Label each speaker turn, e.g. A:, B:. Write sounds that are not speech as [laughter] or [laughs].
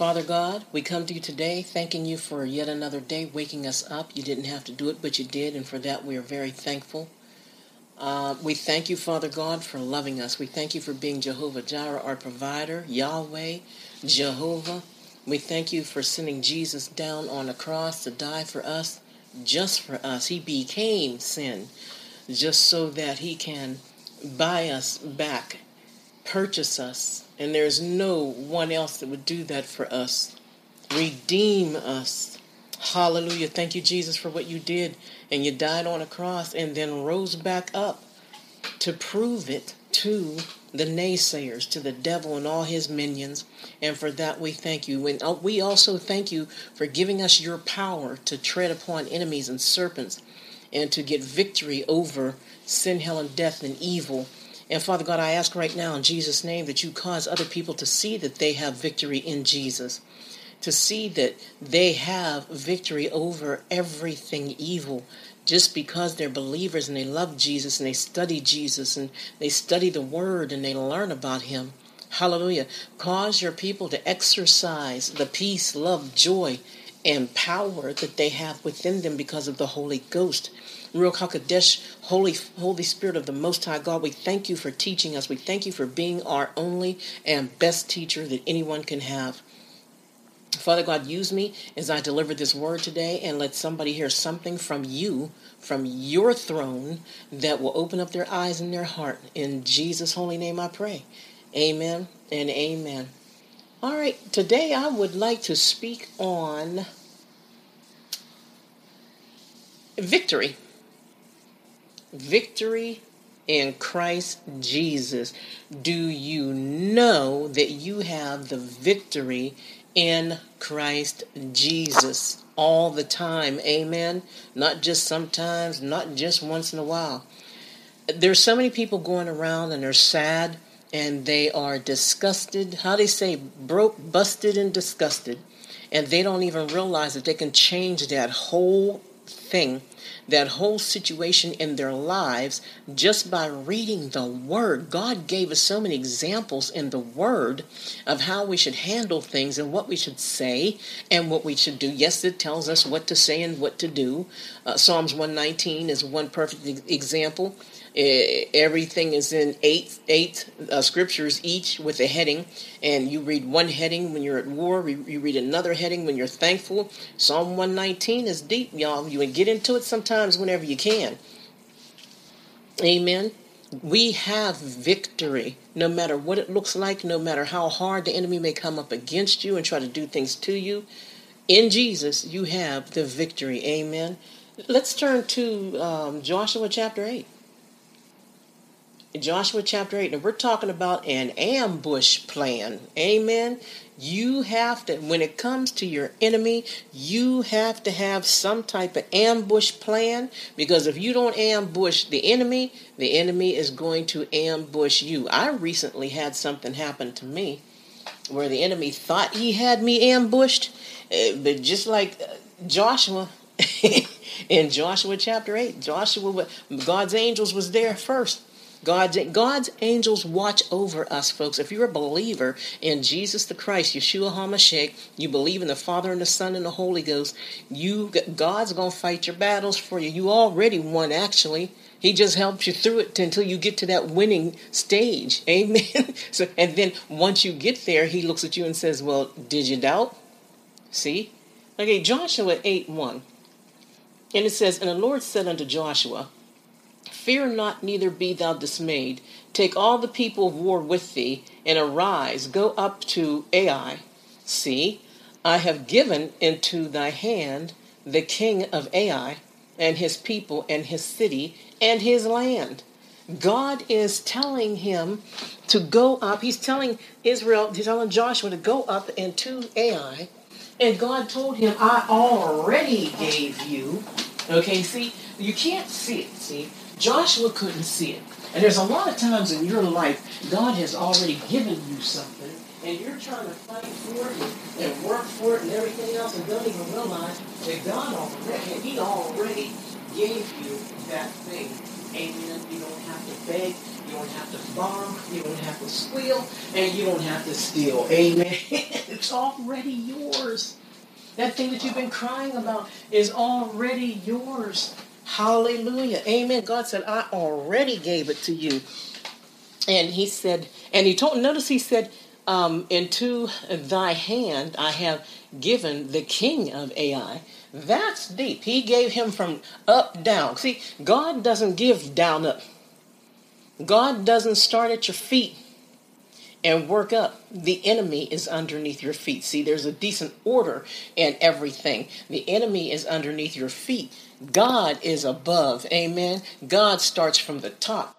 A: Father God, we come to you today thanking you for yet another day, waking us up. You didn't have to do it, but you did, and for that we are very thankful. Uh, we thank you, Father God, for loving us. We thank you for being Jehovah Jireh, our provider, Yahweh, Jehovah. We thank you for sending Jesus down on the cross to die for us, just for us. He became sin, just so that he can buy us back, purchase us, and there's no one else that would do that for us. Redeem us. Hallelujah. Thank you, Jesus, for what you did. And you died on a cross and then rose back up to prove it to the naysayers, to the devil and all his minions. And for that we thank you. And uh, we also thank you for giving us your power to tread upon enemies and serpents and to get victory over sin, hell, and death and evil and Father God, I ask right now in Jesus' name that you cause other people to see that they have victory in Jesus, to see that they have victory over everything evil just because they're believers and they love Jesus and they study Jesus and they study the Word and they learn about Him. Hallelujah. Cause your people to exercise the peace, love, joy, and power that they have within them because of the Holy Ghost. Ruach HaKodesh, Holy, Holy Spirit of the Most High God, we thank you for teaching us. We thank you for being our only and best teacher that anyone can have. Father God, use me as I deliver this word today and let somebody hear something from you, from your throne, that will open up their eyes and their heart. In Jesus' holy name I pray. Amen and amen. All right, today I would like to speak on victory victory in Christ Jesus. Do you know that you have the victory in Christ Jesus all the time? Amen. Not just sometimes, not just once in a while. There's so many people going around and they're sad and they are disgusted. How they say broke, busted, and disgusted. And they don't even realize that they can change that whole thing that whole situation in their lives just by reading the Word. God gave us so many examples in the Word of how we should handle things and what we should say and what we should do. Yes, it tells us what to say and what to do. Uh, Psalms 119 is one perfect example. Eh, everything is in eight eight uh, scriptures each with a heading. And you read one heading when you're at war. You read another heading when you're thankful. Psalm 119 is deep y'all. You can get into it sometimes whenever you can. Amen. We have victory no matter what it looks like no matter how hard the enemy may come up against you and try to do things to you. In jesus you have the victory. Amen. Let's turn to um, joshua chapter 8 Joshua chapter 8, and we're talking about an ambush plan. Amen. You have to, when it comes to your enemy, you have to have some type of ambush plan because if you don't ambush the enemy, the enemy is going to ambush you. I recently had something happen to me where the enemy thought he had me ambushed, eh, but just like uh, Joshua. [laughs] in Joshua chapter 8, Joshua, God's angels was there first God's, God's angels watch over us, folks. If you're a believer in Jesus the Christ, Yeshua HaMashiach, you believe in the Father and the Son and the Holy Ghost, you God's going to fight your battles for you. You already won, actually. He just helps you through it until you get to that winning stage. [laughs] Amen. so, and then once you get there, he looks at you and says, Well, did you doubt? See? Okay, Joshua 8 1. And it says, And the Lord said unto Joshua, Fear not, neither be thou dismayed. Take all the people of war with thee, and arise, go up to Ai. See, I have given into thy hand the king of Ai, and his people, and his city, and his land. God is telling him to go up. He's telling Israel, he's telling Joshua to go up into Ai. And God told him, I already gave you. Okay, see, you can't see it, see? Joshua couldn't see it. And there's a lot of times in your life, God has already given you something, and you're trying to fight for it and, work for it and everything else, and don't even realize that God already, He already gave you that thing. Amen. You don't have to beg. You don't have to borrow. You don't have to squeal. And you don't have to steal. Amen. [laughs] it's already yours. That thing that you've been crying about is already yours. Hallelujah. Amen. God said, I already gave it to you. And he said, and he told, notice he said, um, into thy hand I have given the king of Ai. That's deep. He gave him from up down. See, God doesn't give down up. God doesn't start at your feet and work up. The enemy is underneath your feet. See, there's a decent order in everything. The enemy is underneath your feet. God is above. Amen. God starts from the top